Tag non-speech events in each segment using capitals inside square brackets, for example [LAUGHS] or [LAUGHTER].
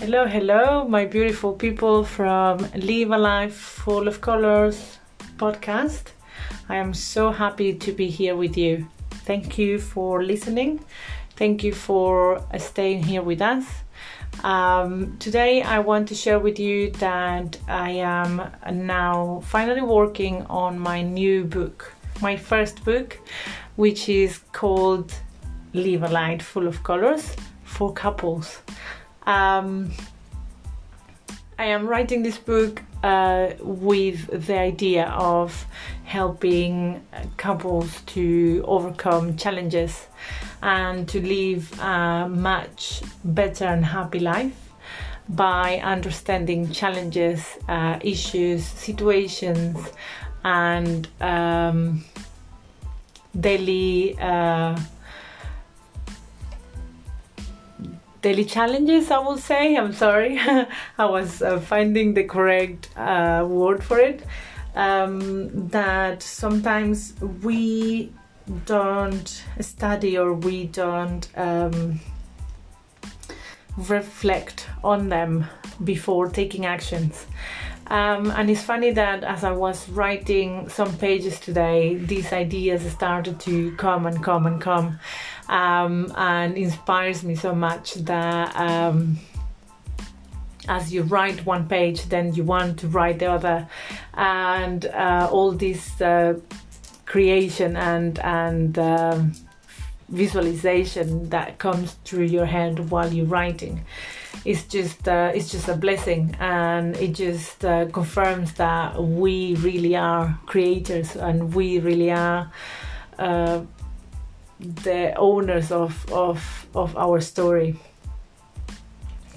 Hello, hello, my beautiful people from Live a Life Full of Colors podcast. I am so happy to be here with you. Thank you for listening. Thank you for staying here with us. Um, today, I want to share with you that I am now finally working on my new book, my first book, which is called Live a Life Full of Colors for Couples. Um, I am writing this book uh, with the idea of helping couples to overcome challenges and to live a much better and happy life by understanding challenges, uh, issues, situations, and um, daily. Uh, daily challenges i will say. I'm sorry. [LAUGHS] I was uh, finding the correct uh, word for it. Um, that sometimes we don't study or we don't um, reflect on them before taking actions. Um, and it's funny that as I was writing some pages today, these ideas started to come and come and come, um, and inspires me so much that um, as you write one page, then you want to write the other, and uh, all this uh, creation and and um, visualization that comes through your head while you're writing it's just uh, it's just a blessing. And it just uh, confirms that we really are creators and we really are uh, the owners of, of of our story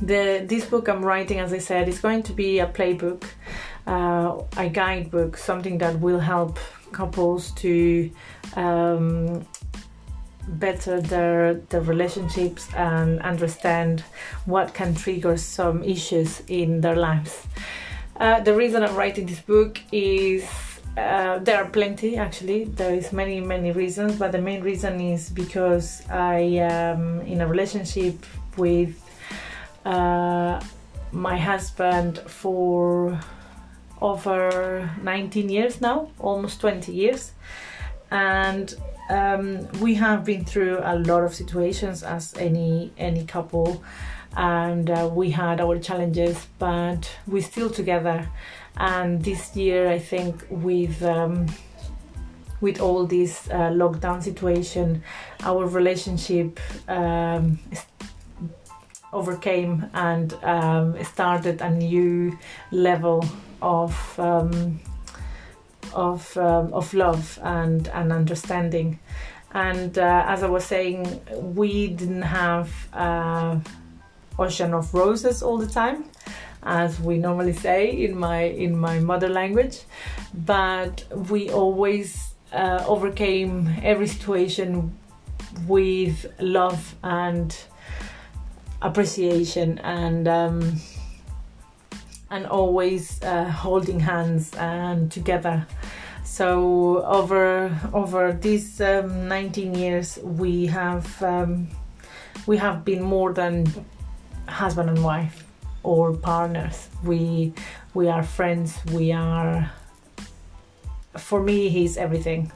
the this book i'm writing as i said is going to be a playbook uh, a guidebook something that will help couples to um, better their their relationships and understand what can trigger some issues in their lives. Uh, the reason I'm writing this book is uh, there are plenty actually. There is many many reasons, but the main reason is because I am in a relationship with uh, my husband for over 19 years now, almost 20 years, and um, we have been through a lot of situations as any any couple and uh, we had our challenges but we're still together and this year i think with um, with all this uh, lockdown situation our relationship um, overcame and um, started a new level of um, of um, of love and and understanding. And uh, as I was saying, we didn't have uh, ocean of roses all the time, as we normally say in my in my mother language, but we always uh, overcame every situation with love and appreciation and um, and always uh, holding hands and together. So over over these um, 19 years, we have um, we have been more than husband and wife or partners. We we are friends. We are. For me, he's everything.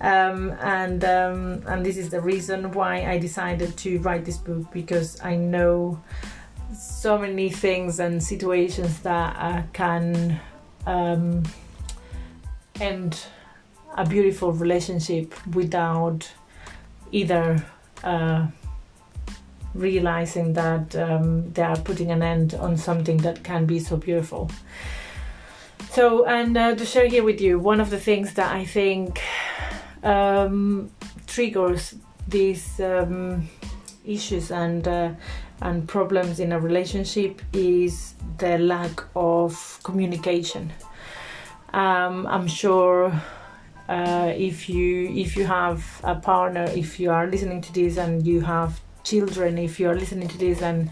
Um, and um, and this is the reason why I decided to write this book because I know so many things and situations that uh, can um, end a beautiful relationship without either uh, realizing that um, they are putting an end on something that can be so beautiful. So, and uh, to share here with you, one of the things that I think um, triggers these um, issues and uh, and problems in a relationship is the lack of communication. Um, I'm sure uh, if you if you have a partner, if you are listening to this and you have children, if you are listening to this and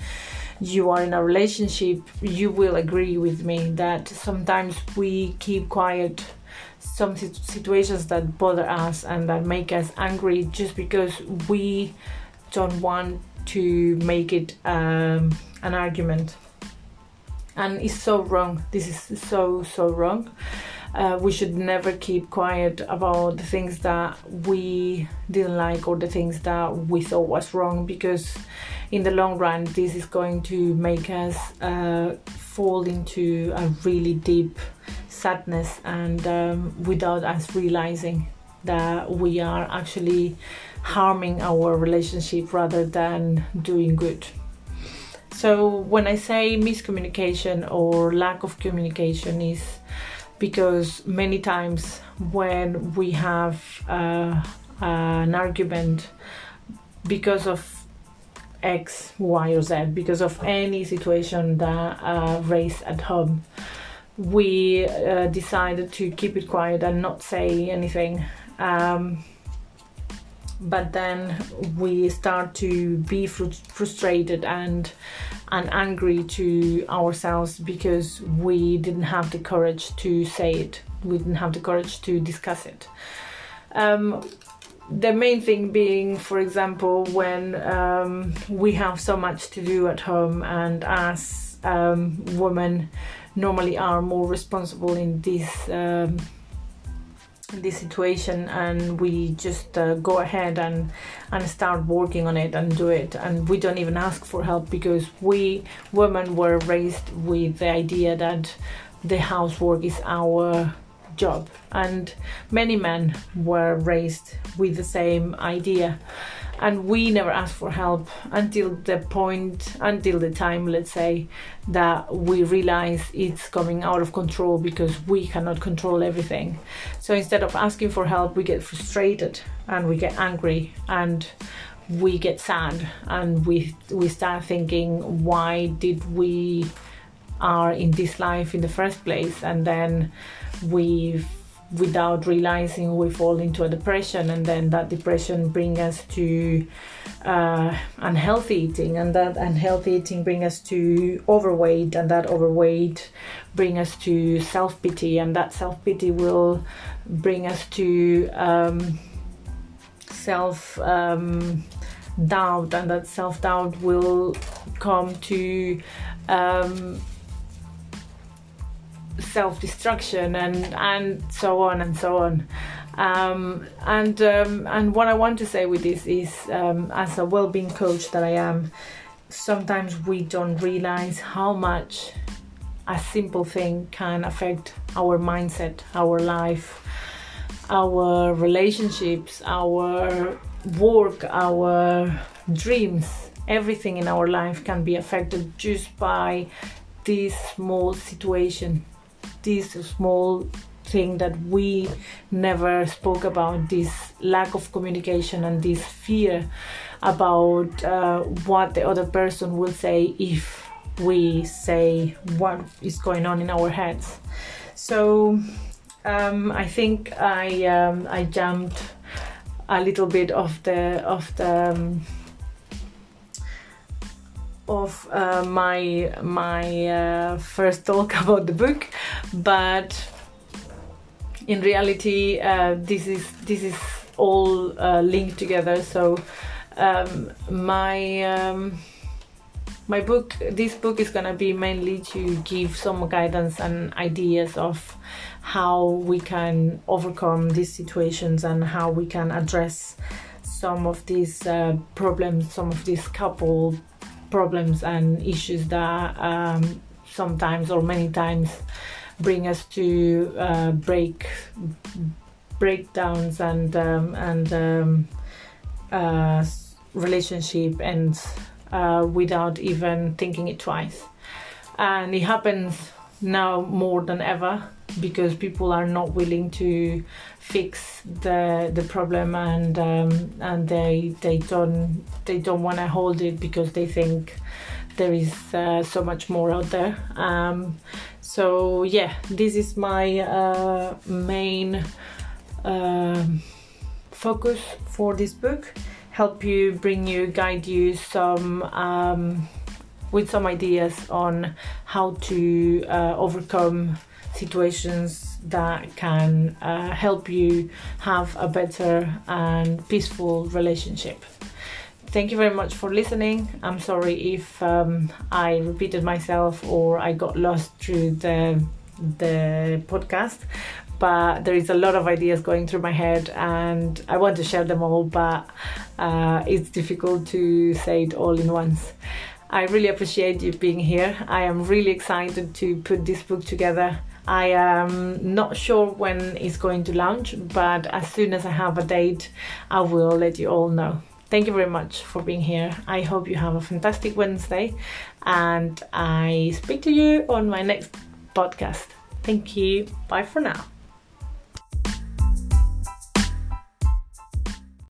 you are in a relationship, you will agree with me that sometimes we keep quiet some situations that bother us and that make us angry just because we don't want to make it um, an argument. And it's so wrong. This is so so wrong uh, we should never keep quiet about the things that we didn't like or the things that we thought was wrong because in the long run this is going to make us uh, fall into a really deep sadness and um, without us realizing that we are actually harming our relationship rather than doing good. So when i say miscommunication or lack of communication is because many times when we have uh, an argument because of X, Y, or Z, because of any situation that uh, raised at home, we uh, decided to keep it quiet and not say anything. Um, but then we start to be fr- frustrated and and angry to ourselves because we didn't have the courage to say it. We didn't have the courage to discuss it. Um, the main thing being for example when um, we have so much to do at home and as um, women normally are more responsible in this um, this situation and we just uh, go ahead and and start working on it and do it. And we don't even ask for help because we women were raised with the idea that the housework is our job. And many men were raised with the same idea. And we never asked for help until the point until the time let's say that we realize it's coming out of control because we cannot control everything. So instead of asking for help we get frustrated and we get angry and we get sad. And we we start thinking why did we are in this life in the first place and then we without realizing we fall into a depression and then that depression bring us to uh, unhealthy eating and that unhealthy eating bring us to overweight and that overweight bring us to self-pity and that self-pity will bring us to um, self um, doubt and that self-doubt will come to um, self-destruction and and so on and so on. Um, and um, and what I want to say with this is um, as a well-being coach that I am sometimes we don't realize how much a simple thing can affect our mindset our life our relationships our work our dreams. Everything in our life can be affected just by this small situation this small thing that we never spoke about this lack of communication and this fear about uh, what the other person will say if we say what is going on in our heads. So um, I think I um, I jumped a little bit of the of the um, of uh, my my uh, first talk [LAUGHS] about the book, but in reality, uh, this is this is all uh, linked together. So um, my um, my book, this book is gonna be mainly to give some guidance and ideas of how we can overcome these situations and how we can address some of these uh, problems, some of these couple problems and issues that um, sometimes or many times bring us to uh, break breakdowns and um, and um, uh, relationship ends uh, without even thinking it twice. And it happens now more than ever because people are not willing to fix the the problem and um, and they they don't they don't want to hold it because they think there is uh, so much more out there. Um, so yeah this is my uh, main uh, focus for this book. Help you bring you guide you some um, with some ideas on how to uh, overcome situations that can uh, help you have a better and peaceful relationship. thank you very much for listening. I'm sorry if um, I repeated myself or I got lost through the the podcast, but there is a lot of ideas going through my head and I want to share them all, but uh, it's difficult to say it all in once. I really appreciate you being here. I am really excited to put this book together. I am not sure when it's going to launch, but as soon as I have a date, I will let you all know. Thank you very much for being here. I hope you have a fantastic Wednesday, and I speak to you on my next podcast. Thank you. Bye for now.